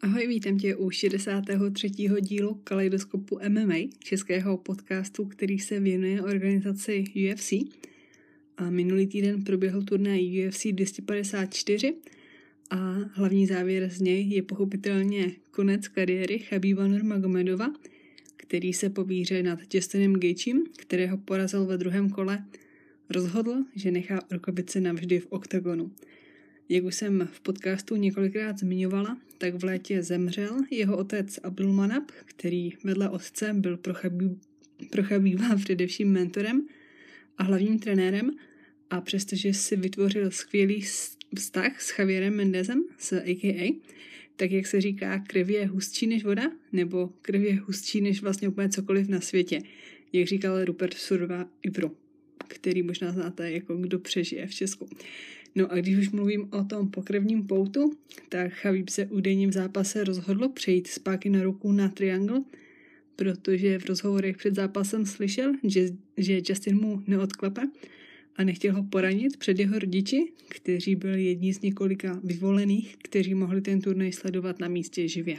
Ahoj, vítám tě u 63. dílu Kaleidoskopu MMA, českého podcastu, který se věnuje organizaci UFC. A minulý týden proběhl turnaj UFC 254 a hlavní závěr z něj je pochopitelně konec kariéry Chabiba Nurmagomedova, který se po výře nad Justinem Gagem, kterého porazil ve druhém kole, rozhodl, že nechá rukavice navždy v oktagonu. Jak už jsem v podcastu několikrát zmiňovala, tak v létě zemřel jeho otec Abdulmanab, který vedle otce byl pro, Chabib, pro Chabíba především mentorem a hlavním trenérem a přestože si vytvořil skvělý vztah s Javierem Mendezem, s AKA, tak jak se říká, krev je hustší než voda, nebo krev je hustší než vlastně úplně cokoliv na světě, jak říkal Rupert Surva Ivro, který možná znáte jako kdo přežije v Česku. No a když už mluvím o tom pokrevním poutu, tak Chabib se údajně v zápase rozhodl přejít zpátky na ruku na triangle, protože v rozhovorech před zápasem slyšel, že, že Justin mu neodklepe a nechtěl ho poranit před jeho rodiči, kteří byli jedni z několika vyvolených, kteří mohli ten turnaj sledovat na místě živě.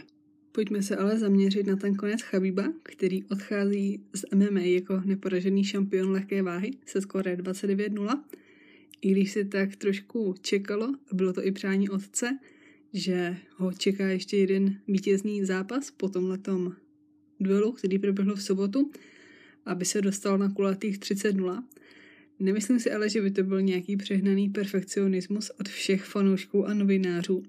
Pojďme se ale zaměřit na ten konec Chabiba, který odchází z MMA jako neporažený šampion lehké váhy se skore 29-0 i když se tak trošku čekalo, a bylo to i přání otce, že ho čeká ještě jeden vítězný zápas po tomhletom duelu, který proběhl v sobotu, aby se dostal na kulatých 30-0. Nemyslím si ale, že by to byl nějaký přehnaný perfekcionismus od všech fanoušků a novinářů,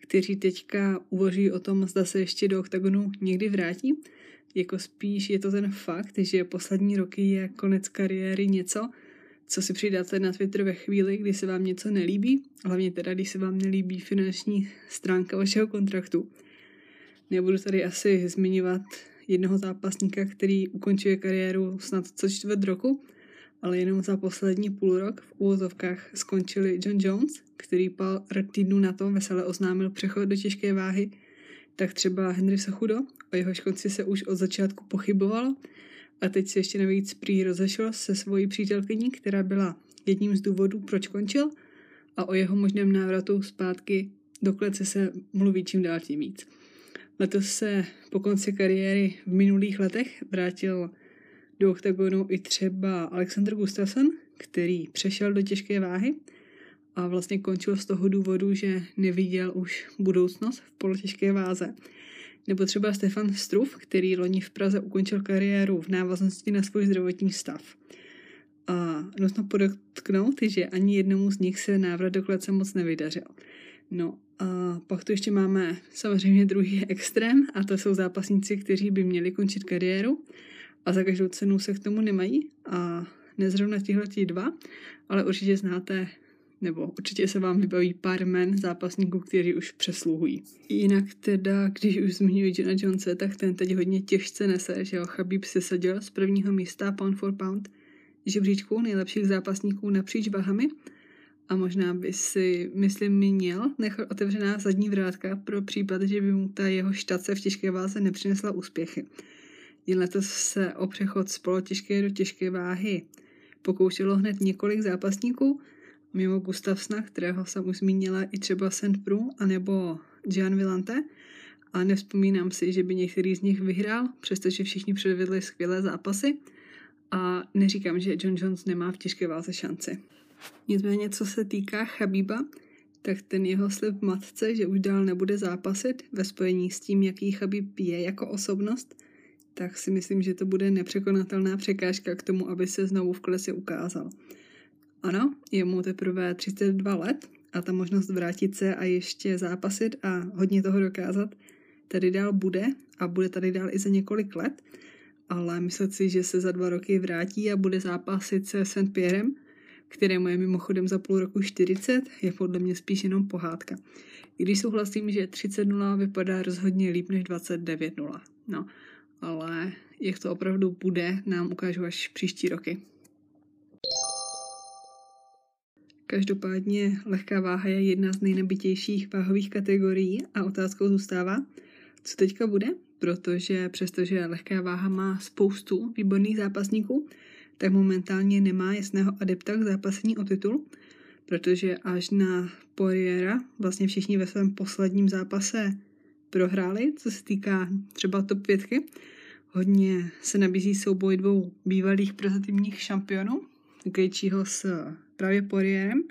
kteří teďka uvažují o tom, zda se ještě do oktagonu někdy vrátí. Jako spíš je to ten fakt, že poslední roky je konec kariéry něco, co si přidáte na Twitter ve chvíli, kdy se vám něco nelíbí, hlavně teda, když se vám nelíbí finanční stránka vašeho kontraktu. Nebudu tady asi zmiňovat jednoho zápasníka, který ukončuje kariéru snad co čtvrt roku, ale jenom za poslední půl rok v úvozovkách skončili John Jones, který pár týdnů na to veselé oznámil přechod do těžké váhy, tak třeba Henry Sochudo, o jehož konci se už od začátku pochybovalo, a teď se ještě navíc prý rozešel se svojí přítelkyní, která byla jedním z důvodů, proč končil a o jeho možném návratu zpátky do klece se mluví čím dál tím víc. Letos se po konci kariéry v minulých letech vrátil do oktagonu i třeba Alexander Gustafsson, který přešel do těžké váhy a vlastně končil z toho důvodu, že neviděl už budoucnost v polotěžké váze. Nebo třeba Stefan Struf, který loni v Praze ukončil kariéru v návaznosti na svůj zdravotní stav. A nutno podotknout, že ani jednomu z nich se návrat do klece moc nevydařil. No a pak tu ještě máme samozřejmě druhý extrém a to jsou zápasníci, kteří by měli končit kariéru a za každou cenu se k tomu nemají a nezrovna tihle dva, ale určitě znáte nebo určitě se vám vybaví pár men zápasníků, kteří už přesluhují. Jinak teda, když už zmiňuji Johna Jonese, tak ten teď hodně těžce nese, že ho Chabib se sadil z prvního místa pound for pound žebříčku nejlepších zápasníků napříč váhami a možná by si, myslím, měl nechat otevřená zadní vrátka pro případ, že by mu ta jeho štace v těžké váze nepřinesla úspěchy. Jen letos se o přechod z polotěžké do těžké váhy pokoušelo hned několik zápasníků, mimo Gustavsna, kterého jsem už zmínila, i třeba Pro, anebo Gian Villante. A nevzpomínám si, že by některý z nich vyhrál, přestože všichni předvedli skvělé zápasy. A neříkám, že John Jones nemá v těžké váze šanci. Nicméně, co se týká Chabíba, tak ten jeho slib matce, že už dál nebude zápasit ve spojení s tím, jaký Chabib je jako osobnost, tak si myslím, že to bude nepřekonatelná překážka k tomu, aby se znovu v klesi ukázal. Ano, je mu teprve 32 let a ta možnost vrátit se a ještě zápasit a hodně toho dokázat tady dál bude a bude tady dál i za několik let, ale myslet si, že se za dva roky vrátí a bude zápasit se St. Pierrem, kterému je mimochodem za půl roku 40, je podle mě spíš jenom pohádka. I když souhlasím, že 30-0 vypadá rozhodně líp než 29-0. No, ale jak to opravdu bude, nám ukážu až příští roky. Každopádně lehká váha je jedna z nejnabitějších váhových kategorií a otázkou zůstává, co teďka bude, protože přestože lehká váha má spoustu výborných zápasníků, tak momentálně nemá jasného adepta k zápasení o titul, protože až na Poiriera vlastně všichni ve svém posledním zápase prohráli, co se týká třeba top pětky. Hodně se nabízí souboj dvou bývalých prozatímních šampionů, Gaethjeho s právě Poirierem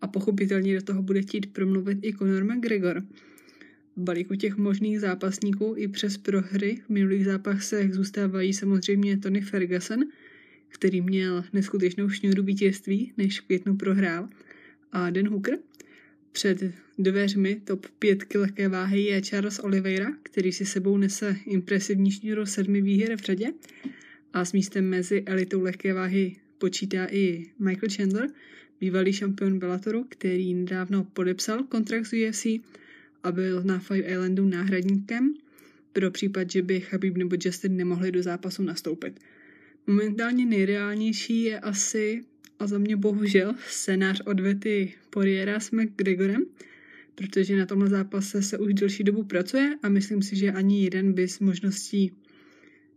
a pochopitelně do toho bude chtít promluvit i Conor McGregor. V balíku těch možných zápasníků i přes prohry v minulých zápasech zůstávají samozřejmě Tony Ferguson, který měl neskutečnou šňůru vítězství, než v květnu prohrál, a Dan Hooker. Před dveřmi top pětky lehké váhy je Charles Oliveira, který si sebou nese impresivní šňůru sedmi výher v řadě a s místem mezi elitou lehké váhy počítá i Michael Chandler, bývalý šampion Bellatoru, který nedávno podepsal kontrakt s UFC a byl na Five Islandu náhradníkem pro případ, že by Habib nebo Justin nemohli do zápasu nastoupit. Momentálně nejreálnější je asi, a za mě bohužel, scénář odvety Poriera s McGregorem, protože na tomhle zápase se už delší dobu pracuje a myslím si, že ani jeden by s možností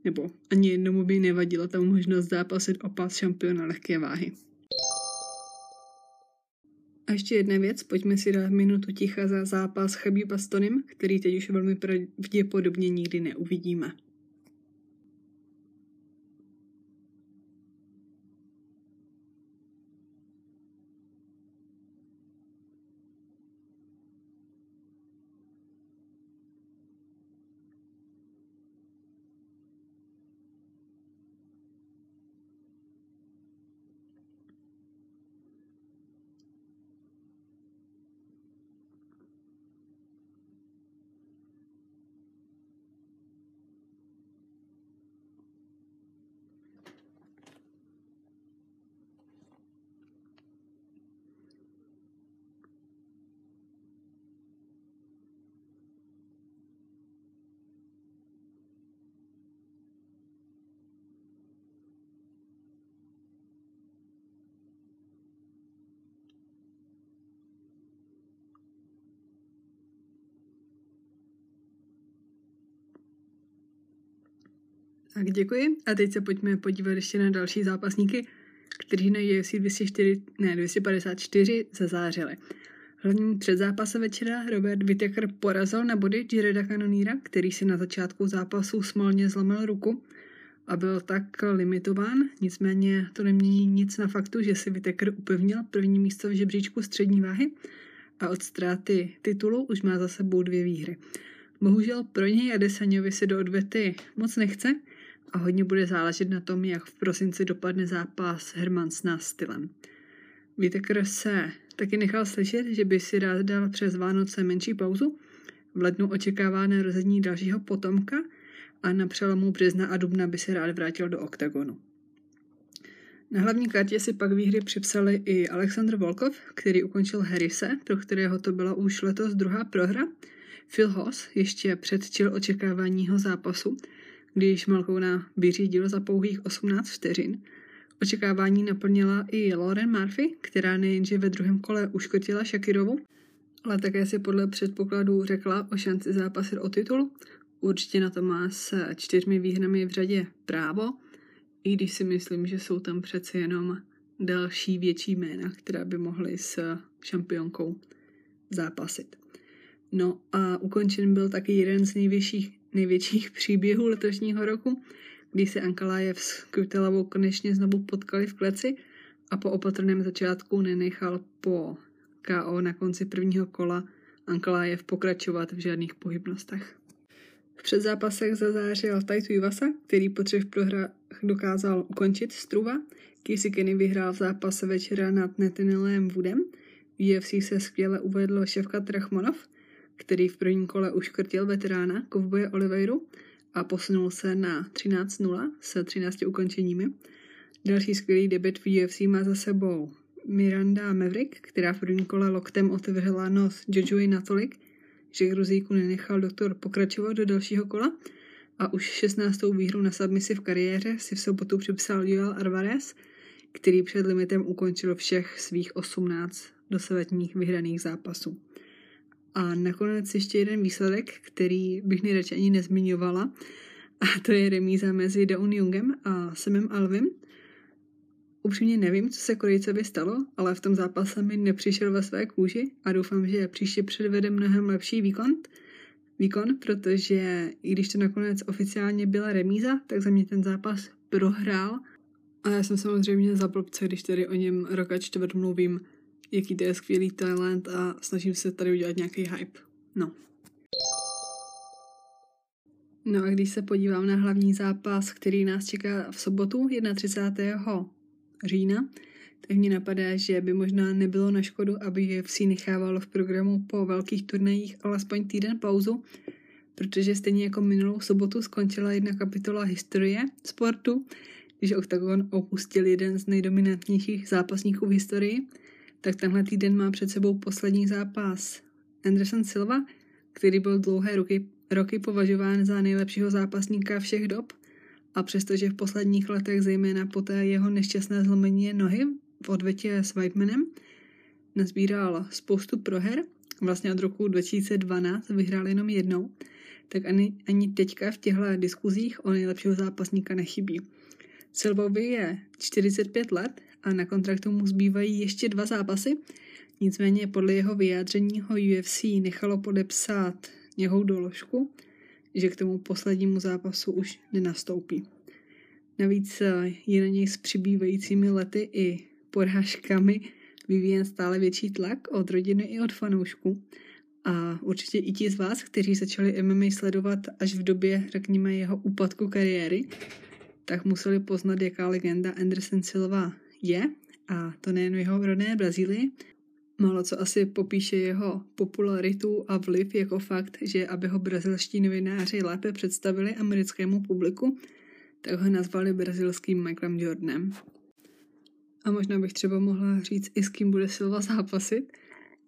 nebo ani jednomu by nevadila ta možnost zápasit o pás šampiona lehké váhy. A ještě jedna věc, pojďme si dát minutu ticha za zápas Chabíba s Tonym, který teď už velmi pravděpodobně nikdy neuvidíme. Tak děkuji. A teď se pojďme podívat ještě na další zápasníky, kteří na UFC 204, ne, 254 zazářili. Hlavním před zápasem večera Robert Whittaker porazil na body Jareda Canoníra, který si na začátku zápasu smolně zlomil ruku a byl tak limitován. Nicméně to nemění nic na faktu, že si Whittaker upevnil první místo v žebříčku střední váhy a od ztráty titulu už má za sebou dvě výhry. Bohužel pro něj a Desaňovi se do odvety moc nechce, a hodně bude záležet na tom, jak v prosinci dopadne zápas Hermansna s stylem. Whittaker se taky nechal slyšet, že by si rád dal přes Vánoce menší pauzu. V lednu očekává narození dalšího potomka a na přelomu března a dubna by se rád vrátil do oktagonu. Na hlavní kartě si pak výhry připsali i Aleksandr Volkov, který ukončil Harrise, pro kterého to byla už letos druhá prohra. Phil Hoss ještě předčil očekáváního zápasu když Malkouna vyřídil za pouhých 18 vteřin. Očekávání naplnila i Lauren Murphy, která nejenže ve druhém kole uškotila Shakirovu, ale také si podle předpokladů řekla o šanci zápasit o titul. Určitě na to má s čtyřmi výhrami v řadě právo, i když si myslím, že jsou tam přece jenom další větší jména, která by mohly s šampionkou zápasit. No a ukončen byl taky jeden z největších největších příběhů letošního roku, kdy se Ankalájev s Krutelavou konečně znovu potkali v kleci a po opatrném začátku nenechal po KO na konci prvního kola Ankalájev pokračovat v žádných pohybnostech. V předzápasech zazářil Taito Ivasa, který po třech prohrách dokázal ukončit Struva. Casey Kenny vyhrál v zápase večera nad Netanelem Woodem. V UFC se skvěle uvedl šéfka Trachmonov, který v prvním kole uškrtil veterána kovboje Oliveiru a posunul se na 13-0 se 13 ukončeními. Další skvělý debit v UFC má za sebou Miranda Maverick, která v prvním kole loktem otevřela nos Jojovi natolik, že Gruzíku nenechal doktor pokračovat do dalšího kola a už 16. výhru na submisi v kariéře si v sobotu připsal Joel Alvarez, který před limitem ukončil všech svých 18 dosavadních vyhraných zápasů. A nakonec ještě jeden výsledek, který bych nejradši ani nezmiňovala, a to je remíza mezi Daun Jungem a Semem Alvim. Upřímně nevím, co se Korejcovi stalo, ale v tom zápase mi nepřišel ve své kůži a doufám, že příště předvede mnohem lepší výkon, výkon, protože i když to nakonec oficiálně byla remíza, tak za mě ten zápas prohrál. A já jsem samozřejmě za blbce, když tady o něm roka čtvrt mluvím, jaký to je skvělý talent a snažím se tady udělat nějaký hype. No. No a když se podívám na hlavní zápas, který nás čeká v sobotu 31. října, tak mi napadá, že by možná nebylo na škodu, aby UFC nechávalo v programu po velkých turnajích alespoň týden pauzu, protože stejně jako minulou sobotu skončila jedna kapitola historie sportu, když Octagon opustil jeden z nejdominantnějších zápasníků v historii, tak tenhle týden má před sebou poslední zápas Anderson Silva, který byl dlouhé roky, roky považován za nejlepšího zápasníka všech dob a přestože v posledních letech, zejména po té jeho nešťastné zlomení nohy v odvětě s Whitemanem, nazbíral spoustu proher, vlastně od roku 2012 vyhrál jenom jednou, tak ani, ani teďka v těchto diskuzích o nejlepšího zápasníka nechybí. Silvovi je 45 let a na kontraktu mu zbývají ještě dva zápasy, nicméně podle jeho vyjádření ho UFC nechalo podepsat něhou doložku, že k tomu poslednímu zápasu už nenastoupí. Navíc eh, je na něj s přibývajícími lety i porážkami vyvíjen stále větší tlak od rodiny i od fanoušků. A určitě i ti z vás, kteří začali MMA sledovat až v době, řekněme, jeho úpadku kariéry, tak museli poznat, jaká legenda Anderson Silva je, a to nejen v jeho rodné Brazílii. Málo co asi popíše jeho popularitu a vliv jako fakt, že aby ho brazilští novináři lépe představili americkému publiku, tak ho nazvali brazilským Michaelem Jordanem. A možná bych třeba mohla říct, i s kým bude Silva zápasit.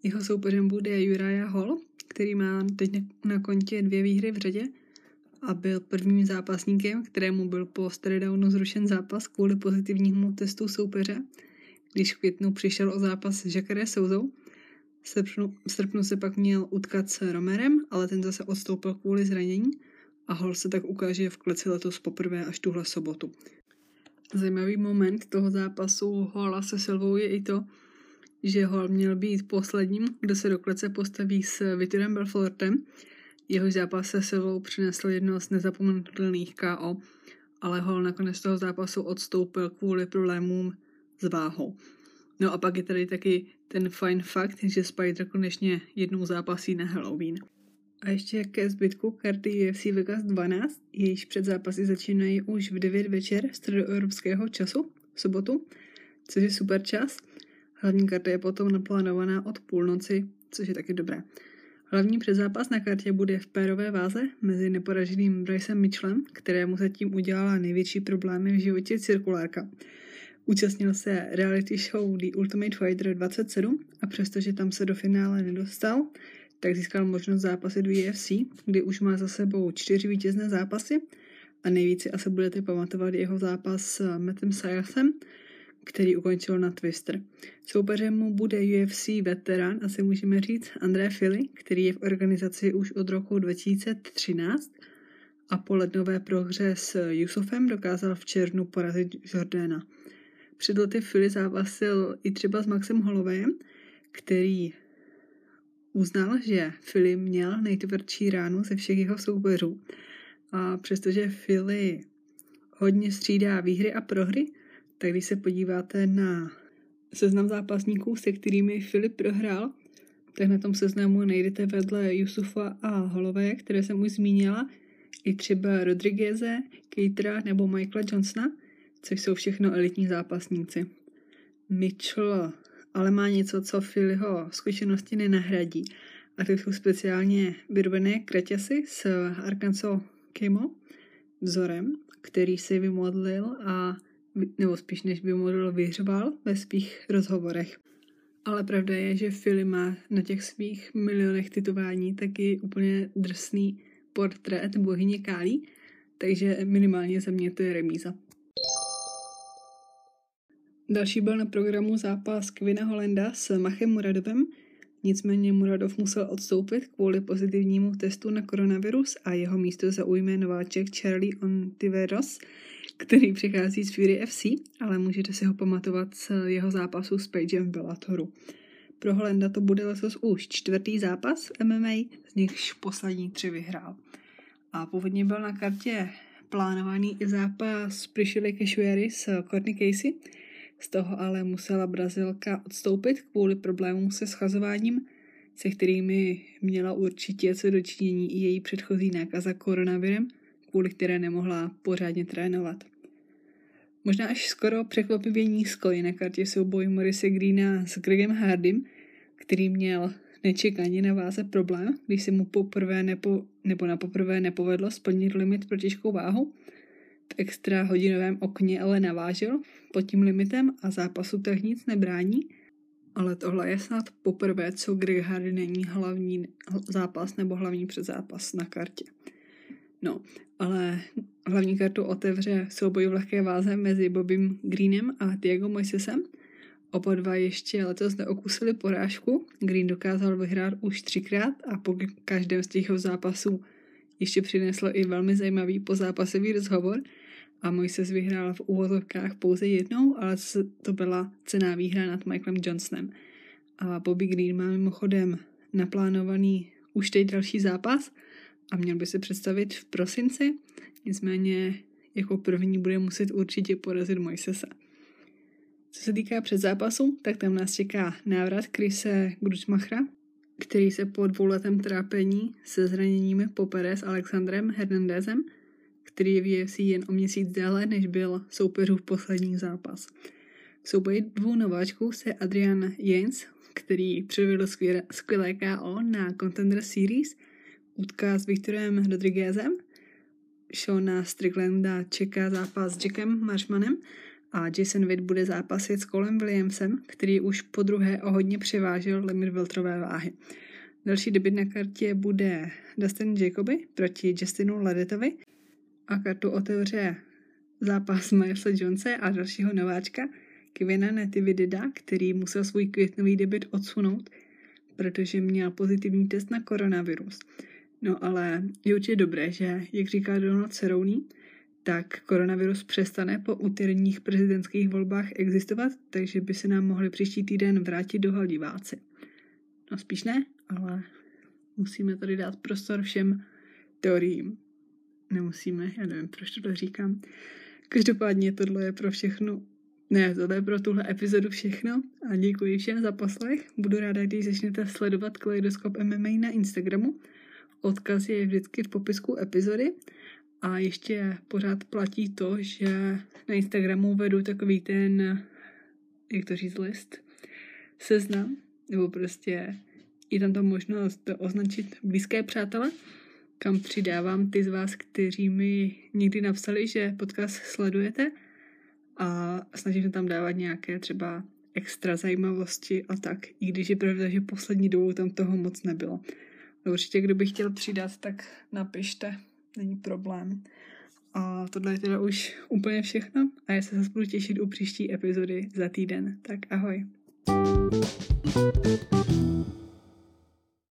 Jeho soupeřem bude Uriah Hall, který má teď na kontě dvě výhry v řadě a byl prvním zápasníkem, kterému byl po staredownu zrušen zápas kvůli pozitivnímu testu soupeře, když v květnu přišel o zápas s Jacare Souzou. V srpnu, v srpnu se pak měl utkat s Romerem, ale ten zase odstoupil kvůli zranění a Hall se tak ukáže v kleci letos poprvé až tuhle sobotu. Zajímavý moment toho zápasu Hola se Silvou je i to, že Hall měl být posledním, kdo se do klece postaví s Vitorem Belfortem, jeho zápas se Silvou přinesl jedno z nezapomenutelných KO, ale Hall nakonec toho zápasu odstoupil kvůli problémům s váhou. No a pak je tady taky ten fajn fakt, že Spider konečně jednou zápasí na Halloween. A ještě ke zbytku karty UFC Vegas 12, jejíž před zápasy začínají už v 9 večer středoevropského času v sobotu, což je super čas. Hlavní karta je potom naplánovaná od půlnoci, což je taky dobré. Hlavní předzápas na kartě bude v pérové váze mezi neporaženým Brycem Mitchellem, kterému zatím udělala největší problémy v životě cirkulárka. Účastnil se reality show The Ultimate Fighter 27 a přestože tam se do finále nedostal, tak získal možnost zápasit v UFC, kdy už má za sebou čtyři vítězné zápasy a nejvíce asi budete pamatovat jeho zápas s Mattem Sayasem, který ukončil na Twister. Soupeřem mu bude UFC veterán, asi můžeme říct, André Fili, který je v organizaci už od roku 2013 a po lednové prohře s Yusufem dokázal v červnu porazit Jordana. Před lety Fili zápasil i třeba s Maxem Hollowayem, který uznal, že Fili měl nejtvrdší ránu ze všech jeho soupeřů. A přestože Fili hodně střídá výhry a prohry, tak když se podíváte na seznam zápasníků, se kterými Filip prohrál, tak na tom seznamu najdete vedle Yusufa a Holové, které jsem už zmínila, i třeba Rodrigueze, Keitera nebo Michaela Johnsona, což jsou všechno elitní zápasníci. Mitchell ale má něco, co Filiho zkušenosti nenahradí. A to jsou speciálně vyrobené kraťasy s Arkansas Kimo vzorem, který si vymodlil a nebo spíš než by model vyhřbal ve svých rozhovorech. Ale pravda je, že Philly má na těch svých milionech titování taky úplně drsný portrét bohyně Kálí, takže minimálně za mě to je remíza. Další byl na programu zápas Kvina Holenda s Machem Muradovem, nicméně Muradov musel odstoupit kvůli pozitivnímu testu na koronavirus a jeho místo zaujme nováček Charlie Ontiveros, který přichází z Fury FC, ale můžete si ho pamatovat z jeho zápasu s Pagem v Bellatoru. Pro Holenda to bude letos už čtvrtý zápas MMA, z nichž poslední tři vyhrál. A původně byl na kartě plánovaný i zápas Prishily Kešuery s Courtney Casey, z toho ale musela Brazilka odstoupit kvůli problémům se schazováním, se kterými měla určitě co dočinění i její předchozí nákaza koronavirem, kvůli které nemohla pořádně trénovat. Možná až skoro překvapivě nízko je na kartě souboj Morise Greena s Gregem Hardym, který měl nečekaně na váze problém, když se mu poprvé nepo, nebo na poprvé nepovedlo splnit limit pro těžkou váhu. V extra hodinovém okně ale navážil pod tím limitem a zápasu tak nic nebrání. Ale tohle je snad poprvé, co Greg Hardy není hlavní zápas nebo hlavní předzápas na kartě. No, ale hlavní kartu otevře souboj v lehké váze mezi Bobem Greenem a Diego Moisesem. Oba dva ještě letos neokusili porážku. Green dokázal vyhrát už třikrát a po každém z těch zápasů ještě přinesl i velmi zajímavý pozápasový rozhovor a Moises vyhrál v úvozovkách pouze jednou, ale to byla cená výhra nad Michaelem Johnsonem. A Bobby Green má mimochodem naplánovaný už teď další zápas – a měl by se představit v prosinci, nicméně jako první bude muset určitě porazit Mojsesa. Co se týká předzápasu, tak tam nás čeká návrat Krise Gručmachra, který se po dvouletém trápení se zraněními popere s Alexandrem Hernandezem, který je v UFC jen o měsíc déle, než byl soupeřův poslední zápas. V souboji dvou nováčků se Adrian Jens, který předvedl skvělé KO na Contender Series, utká s Viktorem Rodriguezem. Shona Stricklanda čeká zápas s Jackem Marshmanem a Jason Witt bude zápasit s Colem Williamsem, který už po druhé o hodně převážil limit veltrové váhy. Další debit na kartě bude Dustin Jacoby proti Justinu Ledetovi a kartu otevře zápas Milesa Jonese a dalšího nováčka Kevina Natividida, který musel svůj květnový debit odsunout, protože měl pozitivní test na koronavirus. No ale je určitě dobré, že, jak říká Donald Cerrone, tak koronavirus přestane po úterních prezidentských volbách existovat, takže by se nám mohli příští týden vrátit do diváci. No spíš ne, ale musíme tady dát prostor všem teoriím. Nemusíme, já nevím, proč to říkám. Každopádně tohle je pro všechno, ne, tohle je pro tuhle epizodu všechno a děkuji všem za poslech. Budu ráda, když začnete sledovat Kaleidoskop MMA na Instagramu Odkaz je vždycky v popisku epizody. A ještě pořád platí to, že na Instagramu vedu takový ten, jak to říct, list, seznam, nebo prostě je tam ta možnost označit blízké přátele, kam přidávám ty z vás, kteří mi někdy napsali, že podcast sledujete a snažím se tam dávat nějaké třeba extra zajímavosti a tak, i když je pravda, že poslední dobou tam toho moc nebylo. Určitě, kdo by chtěl přidat, tak napište, není problém. A tohle je teda už úplně všechno a já se zase budu těšit u příští epizody za týden. Tak ahoj. thank you